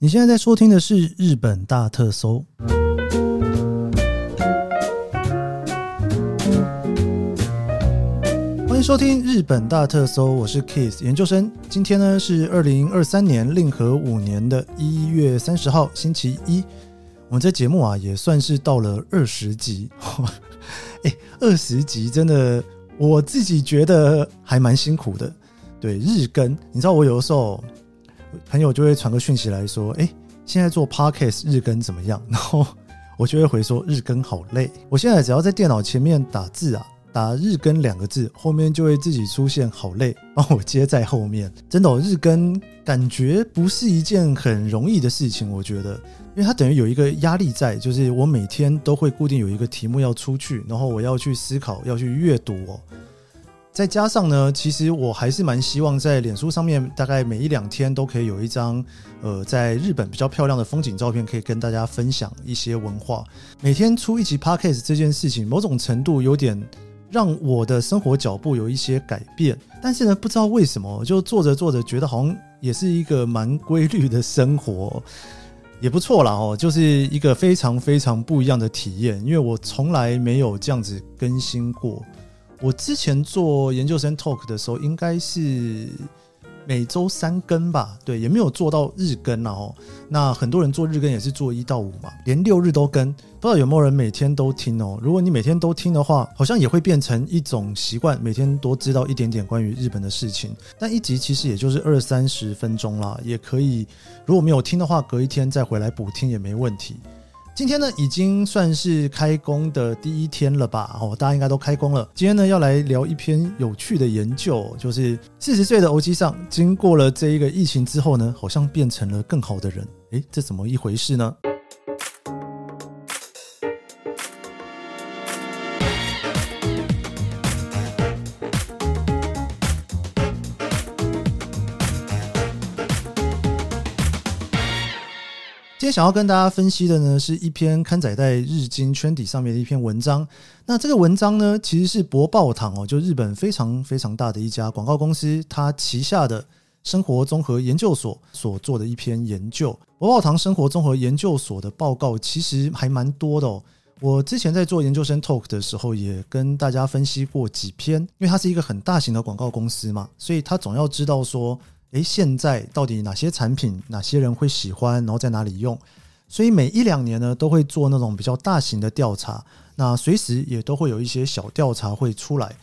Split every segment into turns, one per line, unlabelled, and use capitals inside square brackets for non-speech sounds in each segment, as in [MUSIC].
你现在在收听的是日本大特搜，欢迎收听日本大特搜，我是 Kiss 研究生。今天呢是二零二三年令和五年的一月三十号，星期一。我们这节目啊也算是到了二十集，[LAUGHS] 哎，二十集真的我自己觉得还蛮辛苦的。对，日更，你知道我有的时候。朋友就会传个讯息来说：“哎，现在做 podcast 日更怎么样？”然后我就会回说：“日更好累。”我现在只要在电脑前面打字啊，打“日更”两个字，后面就会自己出现“好累”，帮我接在后面。真的，日更感觉不是一件很容易的事情。我觉得，因为它等于有一个压力在，就是我每天都会固定有一个题目要出去，然后我要去思考，要去阅读哦。再加上呢，其实我还是蛮希望在脸书上面，大概每一两天都可以有一张，呃，在日本比较漂亮的风景照片，可以跟大家分享一些文化。每天出一集 Podcast 这件事情，某种程度有点让我的生活脚步有一些改变。但是呢，不知道为什么，就做着做着，觉得好像也是一个蛮规律的生活，也不错啦哦，就是一个非常非常不一样的体验，因为我从来没有这样子更新过。我之前做研究生 talk 的时候，应该是每周三更吧，对，也没有做到日更哦。那很多人做日更也是做一到五嘛，连六日都更，不知道有没有人每天都听哦？如果你每天都听的话，好像也会变成一种习惯，每天多知道一点点关于日本的事情。但一集其实也就是二三十分钟啦，也可以，如果没有听的话，隔一天再回来补听也没问题。今天呢，已经算是开工的第一天了吧？哦，大家应该都开工了。今天呢，要来聊一篇有趣的研究，就是四十岁的欧吉桑，经过了这一个疫情之后呢，好像变成了更好的人。诶，这怎么一回事呢？想要跟大家分析的呢，是一篇刊载在日经圈底上面的一篇文章。那这个文章呢，其实是博报堂哦，就日本非常非常大的一家广告公司，它旗下的生活综合研究所所做的一篇研究。博报堂生活综合研究所的报告其实还蛮多的哦。我之前在做研究生 talk 的时候，也跟大家分析过几篇，因为它是一个很大型的广告公司嘛，所以他总要知道说。诶，现在到底哪些产品，哪些人会喜欢，然后在哪里用？所以每一两年呢，都会做那种比较大型的调查，那随时也都会有一些小调查会出来。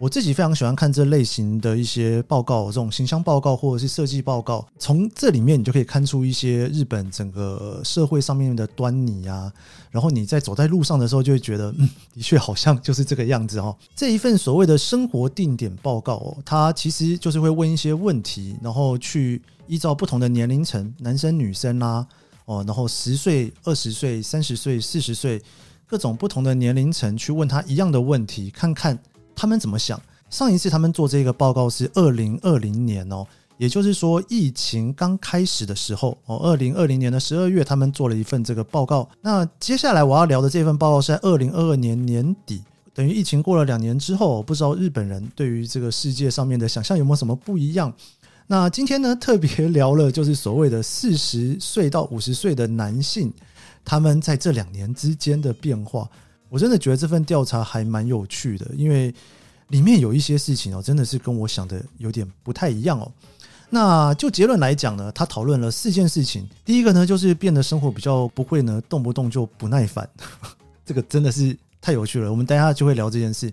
我自己非常喜欢看这类型的一些报告，这种形象报告或者是设计报告，从这里面你就可以看出一些日本整个社会上面的端倪啊。然后你在走在路上的时候，就会觉得，嗯，的确好像就是这个样子哦。这一份所谓的生活定点报告哦，它其实就是会问一些问题，然后去依照不同的年龄层，男生女生啦，哦，然后十岁、二十岁、三十岁、四十岁，各种不同的年龄层去问他一样的问题，看看。他们怎么想？上一次他们做这个报告是二零二零年哦，也就是说疫情刚开始的时候哦，二零二零年的十二月，他们做了一份这个报告。那接下来我要聊的这份报告是在二零二二年年底，等于疫情过了两年之后，不知道日本人对于这个世界上面的想象有没有什么不一样？那今天呢，特别聊了就是所谓的四十岁到五十岁的男性，他们在这两年之间的变化。我真的觉得这份调查还蛮有趣的，因为里面有一些事情哦，真的是跟我想的有点不太一样哦。那就结论来讲呢，他讨论了四件事情。第一个呢，就是变得生活比较不会呢，动不动就不耐烦，[LAUGHS] 这个真的是太有趣了。我们等一下就会聊这件事。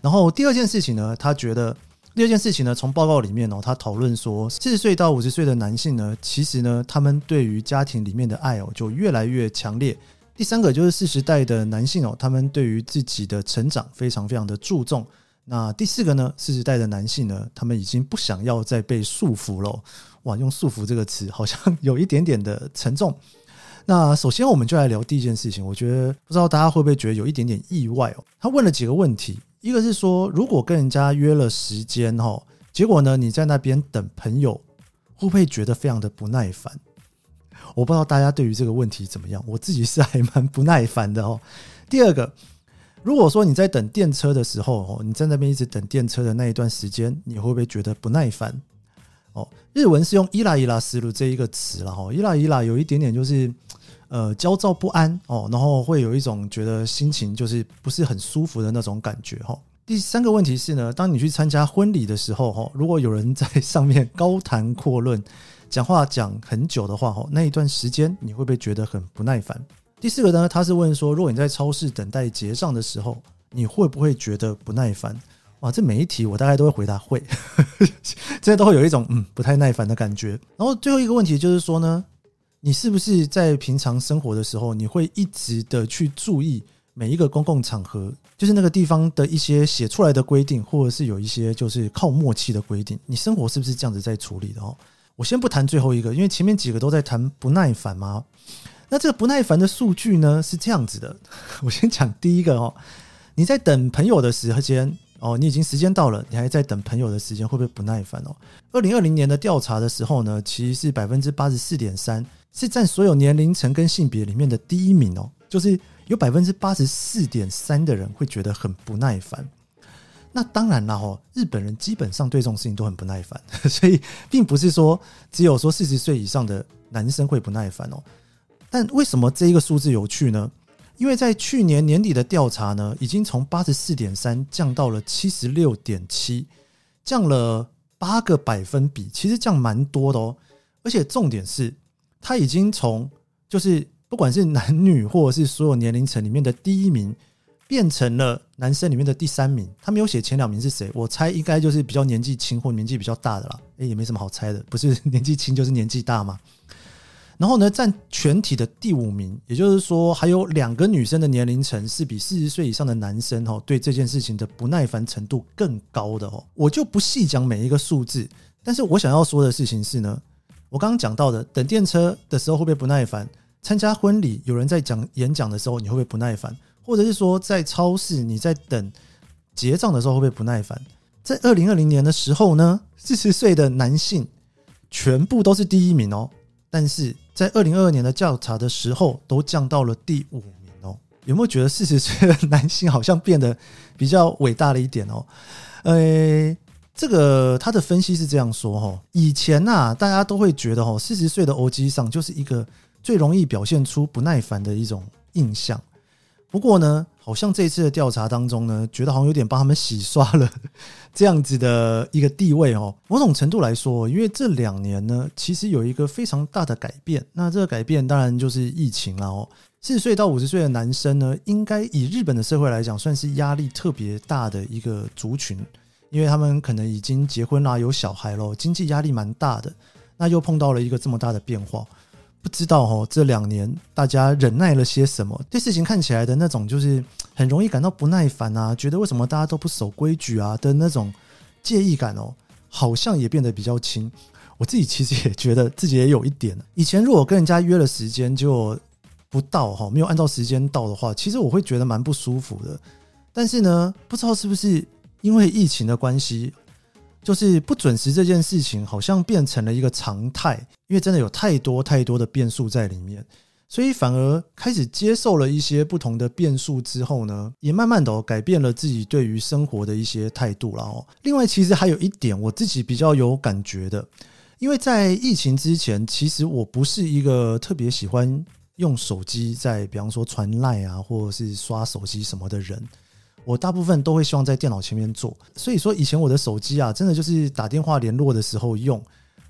然后第二件事情呢，他觉得第二件事情呢，从报告里面哦，他讨论说，四十岁到五十岁的男性呢，其实呢，他们对于家庭里面的爱哦，就越来越强烈。第三个就是四十代的男性哦，他们对于自己的成长非常非常的注重。那第四个呢，四十代的男性呢，他们已经不想要再被束缚了。哇，用束缚这个词好像有一点点的沉重。那首先我们就来聊第一件事情，我觉得不知道大家会不会觉得有一点点意外哦。他问了几个问题，一个是说，如果跟人家约了时间哈，结果呢，你在那边等朋友，会不会觉得非常的不耐烦？我不知道大家对于这个问题怎么样，我自己是还蛮不耐烦的哦。第二个，如果说你在等电车的时候，哦，你在那边一直等电车的那一段时间，你会不会觉得不耐烦？哦，日文是用伊拉伊拉思路这一个词了哈，伊拉伊拉有一点点就是呃焦躁不安哦，然后会有一种觉得心情就是不是很舒服的那种感觉哈。第三个问题是呢，当你去参加婚礼的时候哈，如果有人在上面高谈阔论，讲话讲很久的话吼，那一段时间你会不会觉得很不耐烦？第四个呢，他是问说，如果你在超市等待结账的时候，你会不会觉得不耐烦？哇，这每一题我大概都会回答会，[LAUGHS] 这都会有一种嗯不太耐烦的感觉。然后最后一个问题就是说呢，你是不是在平常生活的时候，你会一直的去注意？每一个公共场合，就是那个地方的一些写出来的规定，或者是有一些就是靠默契的规定，你生活是不是这样子在处理的哦？我先不谈最后一个，因为前面几个都在谈不耐烦嘛。那这个不耐烦的数据呢是这样子的，[LAUGHS] 我先讲第一个哦，你在等朋友的时间哦，你已经时间到了，你还在等朋友的时间，会不会不耐烦哦？二零二零年的调查的时候呢，其实是百分之八十四点三，是占所有年龄层跟性别里面的第一名哦，就是。有百分之八十四点三的人会觉得很不耐烦，那当然了哈，日本人基本上对这种事情都很不耐烦，[LAUGHS] 所以并不是说只有说四十岁以上的男生会不耐烦哦。但为什么这一个数字有趣呢？因为在去年年底的调查呢，已经从八十四点三降到了七十六点七，降了八个百分比，其实降蛮多的哦。而且重点是，他已经从就是。不管是男女，或者是所有年龄层里面的第一名，变成了男生里面的第三名。他没有写前两名是谁，我猜应该就是比较年纪轻或年纪比较大的啦。诶，也没什么好猜的，不是年纪轻就是年纪大嘛。然后呢，占全体的第五名，也就是说，还有两个女生的年龄层是比四十岁以上的男生哦，对这件事情的不耐烦程度更高的哦。我就不细讲每一个数字，但是我想要说的事情是呢，我刚刚讲到的，等电车的时候会不会不耐烦？参加婚礼，有人在讲演讲的时候，你会不会不耐烦？或者是说，在超市你在等结账的时候，会不会不耐烦？在二零二零年的时候呢，四十岁的男性全部都是第一名哦，但是在二零二二年的调查的时候，都降到了第五名哦。有没有觉得四十岁的男性好像变得比较伟大了一点哦？呃，这个他的分析是这样说哈，以前呐，大家都会觉得哈，四十岁的欧吉桑就是一个。最容易表现出不耐烦的一种印象。不过呢，好像这次的调查当中呢，觉得好像有点帮他们洗刷了这样子的一个地位哦。某种程度来说，因为这两年呢，其实有一个非常大的改变。那这个改变当然就是疫情了哦。四十岁到五十岁的男生呢，应该以日本的社会来讲，算是压力特别大的一个族群，因为他们可能已经结婚啦，有小孩咯，经济压力蛮大的。那又碰到了一个这么大的变化。不知道哦，这两年大家忍耐了些什么？对事情看起来的那种，就是很容易感到不耐烦啊，觉得为什么大家都不守规矩啊的那种介意感哦，好像也变得比较轻。我自己其实也觉得自己也有一点。以前如果跟人家约了时间就不到哈，没有按照时间到的话，其实我会觉得蛮不舒服的。但是呢，不知道是不是因为疫情的关系。就是不准时这件事情，好像变成了一个常态，因为真的有太多太多的变数在里面，所以反而开始接受了一些不同的变数之后呢，也慢慢的改变了自己对于生活的一些态度了哦。另外，其实还有一点我自己比较有感觉的，因为在疫情之前，其实我不是一个特别喜欢用手机在，比方说传赖啊，或者是刷手机什么的人。我大部分都会希望在电脑前面做，所以说以前我的手机啊，真的就是打电话联络的时候用，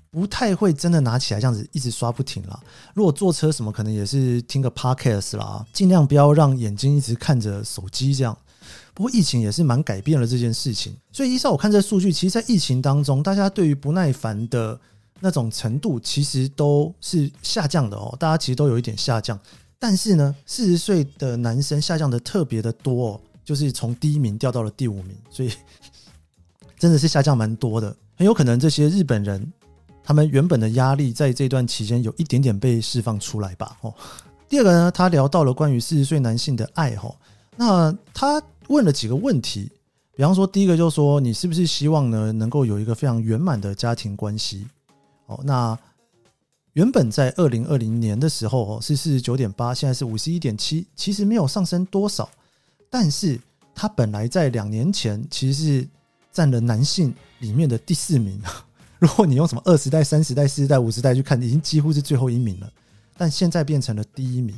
不太会真的拿起来这样子一直刷不停啦。如果坐车什么，可能也是听个 podcast 啦，尽量不要让眼睛一直看着手机这样。不过疫情也是蛮改变了这件事情，所以依照我看这数据，其实，在疫情当中，大家对于不耐烦的那种程度，其实都是下降的哦。大家其实都有一点下降，但是呢，四十岁的男生下降的特别的多哦。就是从第一名掉到了第五名，所以 [LAUGHS] 真的是下降蛮多的。很有可能这些日本人，他们原本的压力在这段期间有一点点被释放出来吧。哦，第二个呢，他聊到了关于四十岁男性的爱。哈，那他问了几个问题，比方说第一个就是说，你是不是希望呢能够有一个非常圆满的家庭关系？哦，那原本在二零二零年的时候哦是四十九点八，现在是五十一点七，其实没有上升多少。但是他本来在两年前其实是占了男性里面的第四名，[LAUGHS] 如果你用什么二十代、三十代、四十代、五十代去看，已经几乎是最后一名了。但现在变成了第一名，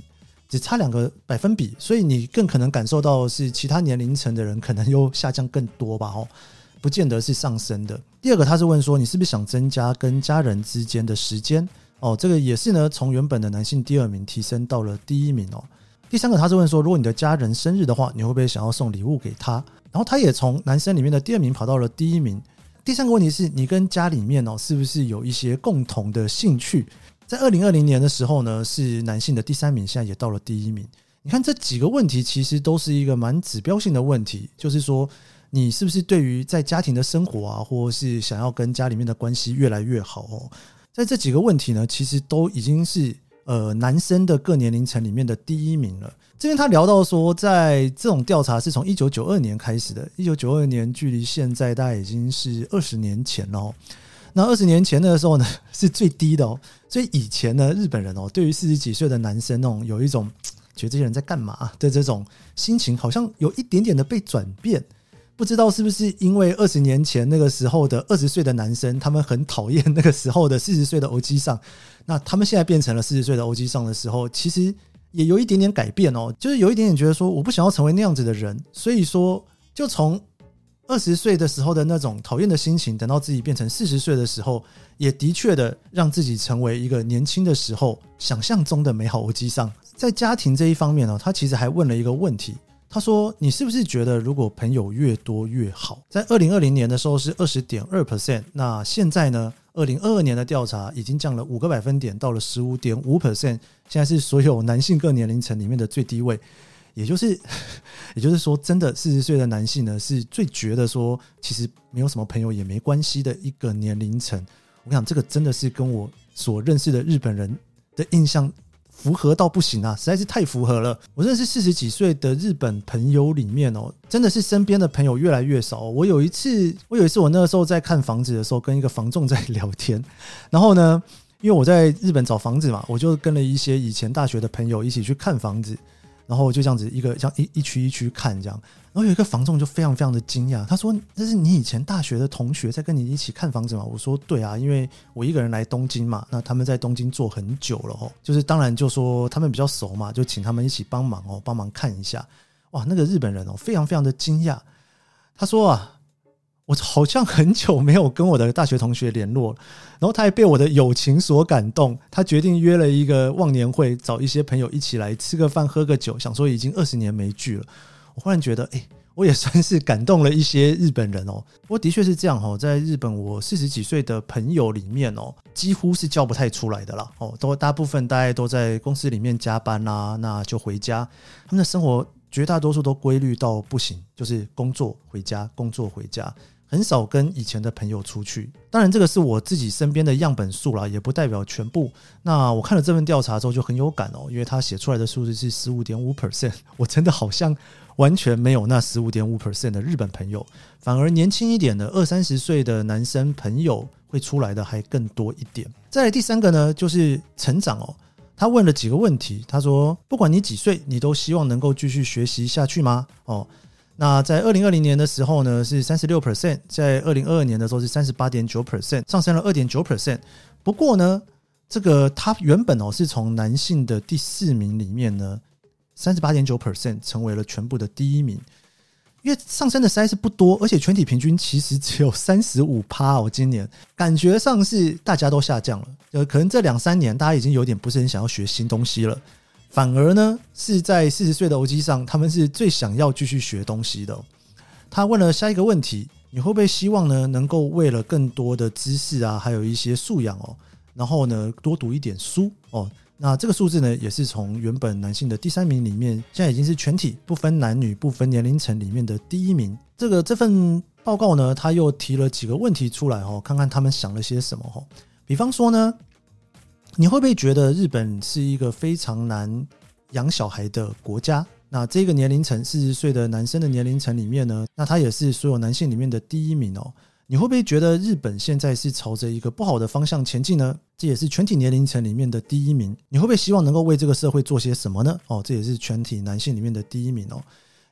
只差两个百分比，所以你更可能感受到是其他年龄层的人可能又下降更多吧？哦，不见得是上升的。第二个，他是问说你是不是想增加跟家人之间的时间？哦，这个也是呢，从原本的男性第二名提升到了第一名哦。第三个，他是问说，如果你的家人生日的话，你会不会想要送礼物给他？然后他也从男生里面的第二名跑到了第一名。第三个问题是你跟家里面哦，是不是有一些共同的兴趣？在二零二零年的时候呢，是男性的第三名，现在也到了第一名。你看这几个问题，其实都是一个蛮指标性的问题，就是说你是不是对于在家庭的生活啊，或是想要跟家里面的关系越来越好哦？在这几个问题呢，其实都已经是呃男生的各年龄层里面的第一名了。这边他聊到说，在这种调查是从一九九二年开始的，一九九二年距离现在大概已经是二十年前了。那二十年前的时候呢，[LAUGHS] 是最低的哦。所以以前呢，日本人哦，对于四十几岁的男生那种有一种觉得这些人在干嘛的这种心情，好像有一点点的被转变。不知道是不是因为二十年前那个时候的二十岁的男生，他们很讨厌那个时候的四十岁的欧吉桑，那他们现在变成了四十岁的欧吉桑的时候，其实。也有一点点改变哦，就是有一点点觉得说，我不想要成为那样子的人，所以说就从二十岁的时候的那种讨厌的心情，等到自己变成四十岁的时候，也的确的让自己成为一个年轻的时候想象中的美好欧吉桑。在家庭这一方面呢，他其实还问了一个问题，他说：“你是不是觉得如果朋友越多越好？”在二零二零年的时候是二十点二 percent，那现在呢？二零二二年的调查已经降了五个百分点，到了十五点五 percent，现在是所有男性各年龄层里面的最低位，也就是，[LAUGHS] 也就是说，真的四十岁的男性呢，是最觉得说，其实没有什么朋友也没关系的一个年龄层。我想，这个真的是跟我所认识的日本人的印象。符合到不行啊，实在是太符合了。我认识四十几岁的日本朋友里面哦，真的是身边的朋友越来越少。我有一次，我有一次，我那个时候在看房子的时候，跟一个房仲在聊天，[LAUGHS] 然后呢，因为我在日本找房子嘛，我就跟了一些以前大学的朋友一起去看房子。然后就这样子一个像一一区一区看这样，然后有一个房仲就非常非常的惊讶，他说：“这是你以前大学的同学在跟你一起看房子吗？”我说：“对啊，因为我一个人来东京嘛，那他们在东京做很久了哦，就是当然就说他们比较熟嘛，就请他们一起帮忙哦，帮忙看一下。哇，那个日本人哦，非常非常的惊讶，他说啊。”我好像很久没有跟我的大学同学联络了，然后他还被我的友情所感动，他决定约了一个忘年会，找一些朋友一起来吃个饭、喝个酒，想说已经二十年没聚了。我忽然觉得，哎，我也算是感动了一些日本人哦。不过的确是这样哦，在日本，我四十几岁的朋友里面哦，几乎是叫不太出来的啦。哦，都大部分大概都在公司里面加班啦，那就回家，他们的生活绝大多数都规律到不行，就是工作回家，工作回家。很少跟以前的朋友出去，当然这个是我自己身边的样本数啦，也不代表全部。那我看了这份调查之后就很有感哦，因为他写出来的数字是十五点五 percent，我真的好像完全没有那十五点五 percent 的日本朋友，反而年轻一点的二三十岁的男生朋友会出来的还更多一点。再来第三个呢，就是成长哦，他问了几个问题，他说不管你几岁，你都希望能够继续学习下去吗？哦。那在二零二零年的时候呢，是三十六 percent，在二零二二年的时候是三十八点九 percent，上升了二点九 percent。不过呢，这个他原本哦是从男性的第四名里面呢，三十八点九 percent 成为了全部的第一名，因为上升的实在是不多，而且全体平均其实只有三十五趴哦。今年感觉上是大家都下降了，呃，可能这两三年大家已经有点不是很想要学新东西了。反而呢，是在四十岁的欧吉桑，他们是最想要继续学东西的。他问了下一个问题：你会不会希望呢，能够为了更多的知识啊，还有一些素养哦，然后呢，多读一点书哦？那这个数字呢，也是从原本男性的第三名里面，现在已经是全体不分男女、不分年龄层里面的第一名。这个这份报告呢，他又提了几个问题出来哦，看看他们想了些什么哦。比方说呢。你会不会觉得日本是一个非常难养小孩的国家？那这个年龄层四十岁的男生的年龄层里面呢，那他也是所有男性里面的第一名哦。你会不会觉得日本现在是朝着一个不好的方向前进呢？这也是全体年龄层里面的第一名。你会不会希望能够为这个社会做些什么呢？哦，这也是全体男性里面的第一名哦。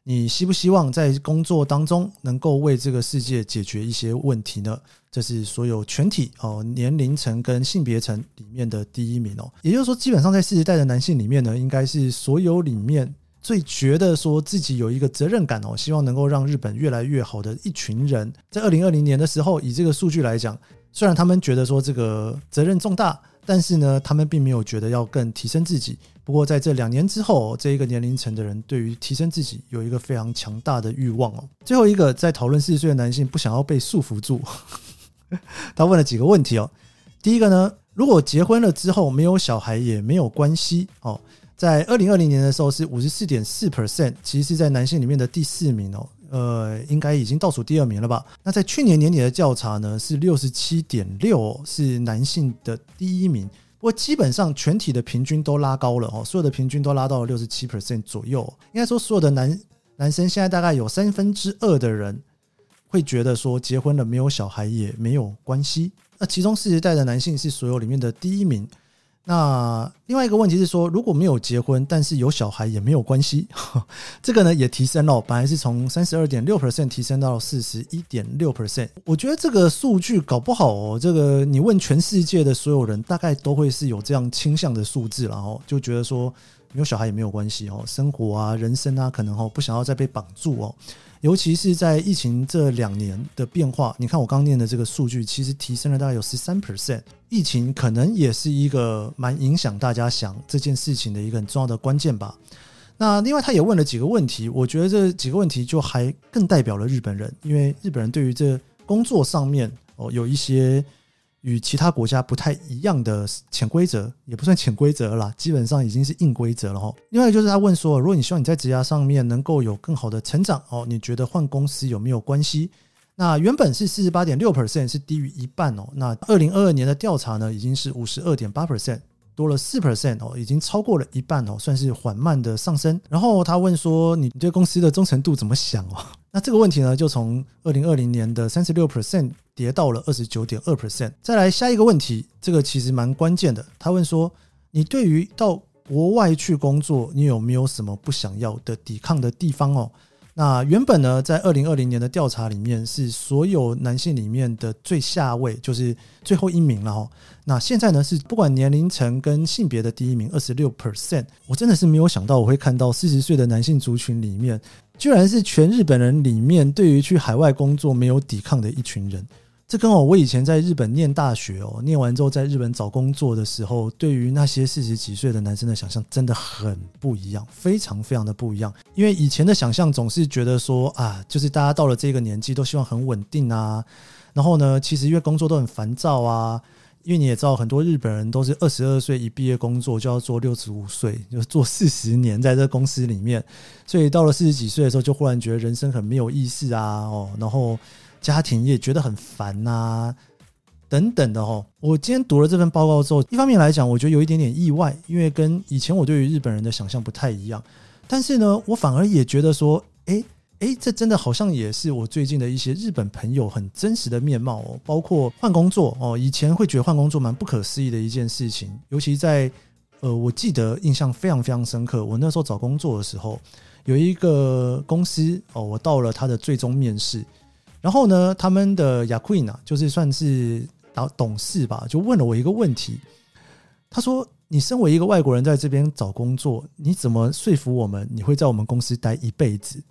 你希不希望在工作当中能够为这个世界解决一些问题呢？这是所有全体哦年龄层跟性别层里面的第一名哦。也就是说，基本上在四十代的男性里面呢，应该是所有里面最觉得说自己有一个责任感哦，希望能够让日本越来越好的一群人。在二零二零年的时候，以这个数据来讲，虽然他们觉得说这个责任重大。但是呢，他们并没有觉得要更提升自己。不过在这两年之后，这一个年龄层的人对于提升自己有一个非常强大的欲望哦。最后一个在讨论四十岁的男性不想要被束缚住，[LAUGHS] 他问了几个问题哦。第一个呢，如果结婚了之后没有小孩也没有关系哦。在二零二零年的时候是五十四点四 percent，其实是在男性里面的第四名哦。呃，应该已经倒数第二名了吧？那在去年年底的调查呢，是六十七点六，是男性的第一名。不过基本上全体的平均都拉高了哦，所有的平均都拉到了六十七 percent 左右。应该说，所有的男男生现在大概有三分之二的人会觉得说，结婚了没有小孩也没有关系。那其中四十代的男性是所有里面的第一名。那另外一个问题是说，如果没有结婚，但是有小孩也没有关系，[LAUGHS] 这个呢也提升了，本来是从三十二点六 percent 提升到四十一点六 percent。我觉得这个数据搞不好哦，这个你问全世界的所有人，大概都会是有这样倾向的数字，然后就觉得说没有小孩也没有关系哦，生活啊、人生啊，可能哦不想要再被绑住哦。尤其是在疫情这两年的变化，你看我刚念的这个数据，其实提升了大概有十三 percent。疫情可能也是一个蛮影响大家想这件事情的一个很重要的关键吧。那另外他也问了几个问题，我觉得这几个问题就还更代表了日本人，因为日本人对于这工作上面哦有一些。与其他国家不太一样的潜规则，也不算潜规则啦，基本上已经是硬规则了哈。另外就是他问说，如果你希望你在职涯上面能够有更好的成长哦，你觉得换公司有没有关系？那原本是四十八点六 percent，是低于一半哦。那二零二二年的调查呢，已经是五十二点八 percent，多了四 percent 哦，已经超过了一半哦，算是缓慢的上升。然后他问说，你对公司的忠诚度怎么想哦？[LAUGHS] 那这个问题呢，就从二零二零年的三十六 percent 跌到了二十九点二 percent。再来下一个问题，这个其实蛮关键的。他问说，你对于到国外去工作，你有没有什么不想要的抵抗的地方哦？那原本呢，在二零二零年的调查里面，是所有男性里面的最下位，就是最后一名了哈。那现在呢，是不管年龄层跟性别的第一名，二十六 percent。我真的是没有想到，我会看到四十岁的男性族群里面，居然是全日本人里面对于去海外工作没有抵抗的一群人。这跟我我以前在日本念大学哦，念完之后在日本找工作的时候，对于那些四十几岁的男生的想象真的很不一样，非常非常的不一样。因为以前的想象总是觉得说啊，就是大家到了这个年纪都希望很稳定啊，然后呢，其实因为工作都很烦躁啊，因为你也知道很多日本人都是二十二岁一毕业工作就要做六十五岁，就做四十年在这公司里面，所以到了四十几岁的时候就忽然觉得人生很没有意思啊，哦，然后。家庭也觉得很烦呐、等等的哦。我今天读了这份报告之后，一方面来讲，我觉得有一点点意外，因为跟以前我对于日本人的想象不太一样。但是呢，我反而也觉得说，诶诶，这真的好像也是我最近的一些日本朋友很真实的面貌哦。包括换工作哦，以前会觉得换工作蛮不可思议的一件事情，尤其在呃，我记得印象非常非常深刻。我那时候找工作的时候，有一个公司哦，我到了他的最终面试。然后呢，他们的雅 queen 呢，就是算是董董事吧，就问了我一个问题。他说：“你身为一个外国人在这边找工作，你怎么说服我们你会在我们公司待一辈子？”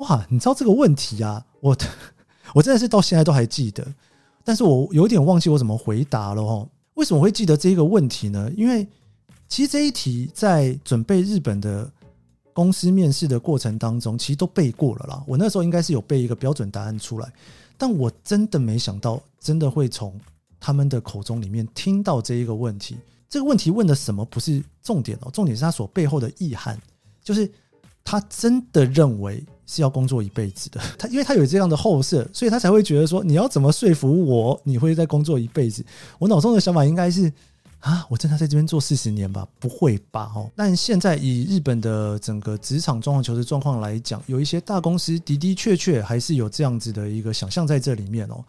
哇，你知道这个问题啊？我 [LAUGHS] 我真的是到现在都还记得，但是我有点忘记我怎么回答了哦。为什么会记得这个问题呢？因为其实这一题在准备日本的。公司面试的过程当中，其实都背过了啦。我那时候应该是有背一个标准答案出来，但我真的没想到，真的会从他们的口中里面听到这一个问题。这个问题问的什么不是重点哦，重点是他所背后的意涵，就是他真的认为是要工作一辈子的。[LAUGHS] 他因为他有这样的后设，所以他才会觉得说，你要怎么说服我，你会在工作一辈子？我脑中的想法应该是。啊，我真的在这边做四十年吧？不会吧？哦，但现在以日本的整个职场状况、求职状况来讲，有一些大公司的的确确还是有这样子的一个想象在这里面哦。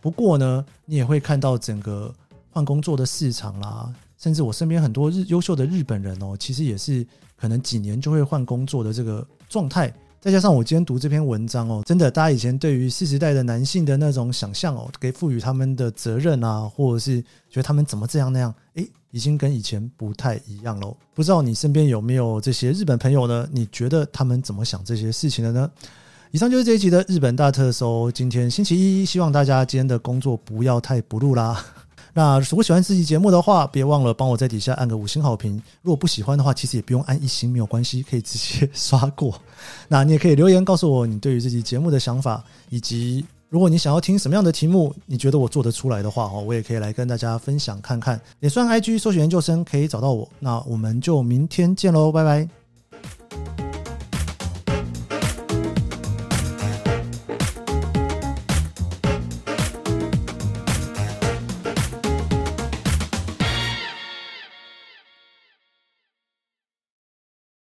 不过呢，你也会看到整个换工作的市场啦，甚至我身边很多日优秀的日本人哦，其实也是可能几年就会换工作的这个状态，再加上我今天读这篇文章哦，真的，大家以前对于四十代的男性的那种想象哦，给赋予他们的责任啊，或者是觉得他们怎么这样那样，诶，已经跟以前不太一样喽。不知道你身边有没有这些日本朋友呢？你觉得他们怎么想这些事情的呢？以上就是这一集的日本大特搜。今天星期一，希望大家今天的工作不要太不入啦。那如果喜欢这期节目的话，别忘了帮我在底下按个五星好评。如果不喜欢的话，其实也不用按一星，没有关系，可以直接刷过。那你也可以留言告诉我你对于这期节目的想法，以及如果你想要听什么样的题目，你觉得我做得出来的话哦，我也可以来跟大家分享看看。也算 IG 搜寻研究生可以找到我。那我们就明天见喽，拜拜。